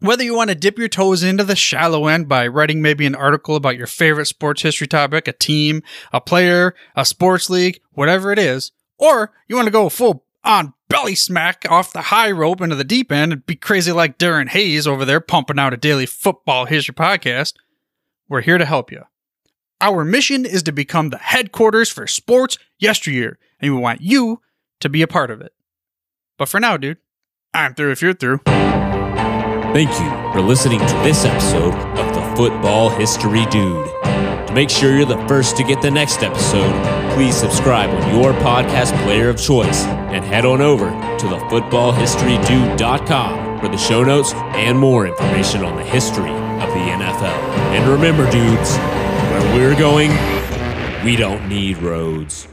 Whether you want to dip your toes into the shallow end by writing maybe an article about your favorite sports history topic, a team, a player, a sports league, whatever it is, or you want to go full on belly smack off the high rope into the deep end and be crazy like Darren Hayes over there pumping out a daily football history podcast, we're here to help you. Our mission is to become the headquarters for sports yesteryear, and we want you to be a part of it. But for now, dude, I'm through if you're through. Thank you for listening to this episode of the Football History Dude. To make sure you're the first to get the next episode, please subscribe on your podcast player of choice and head on over to the footballhistorydude.com for the show notes and more information on the history of the NFL. And remember, dudes, where we're going, we don't need roads.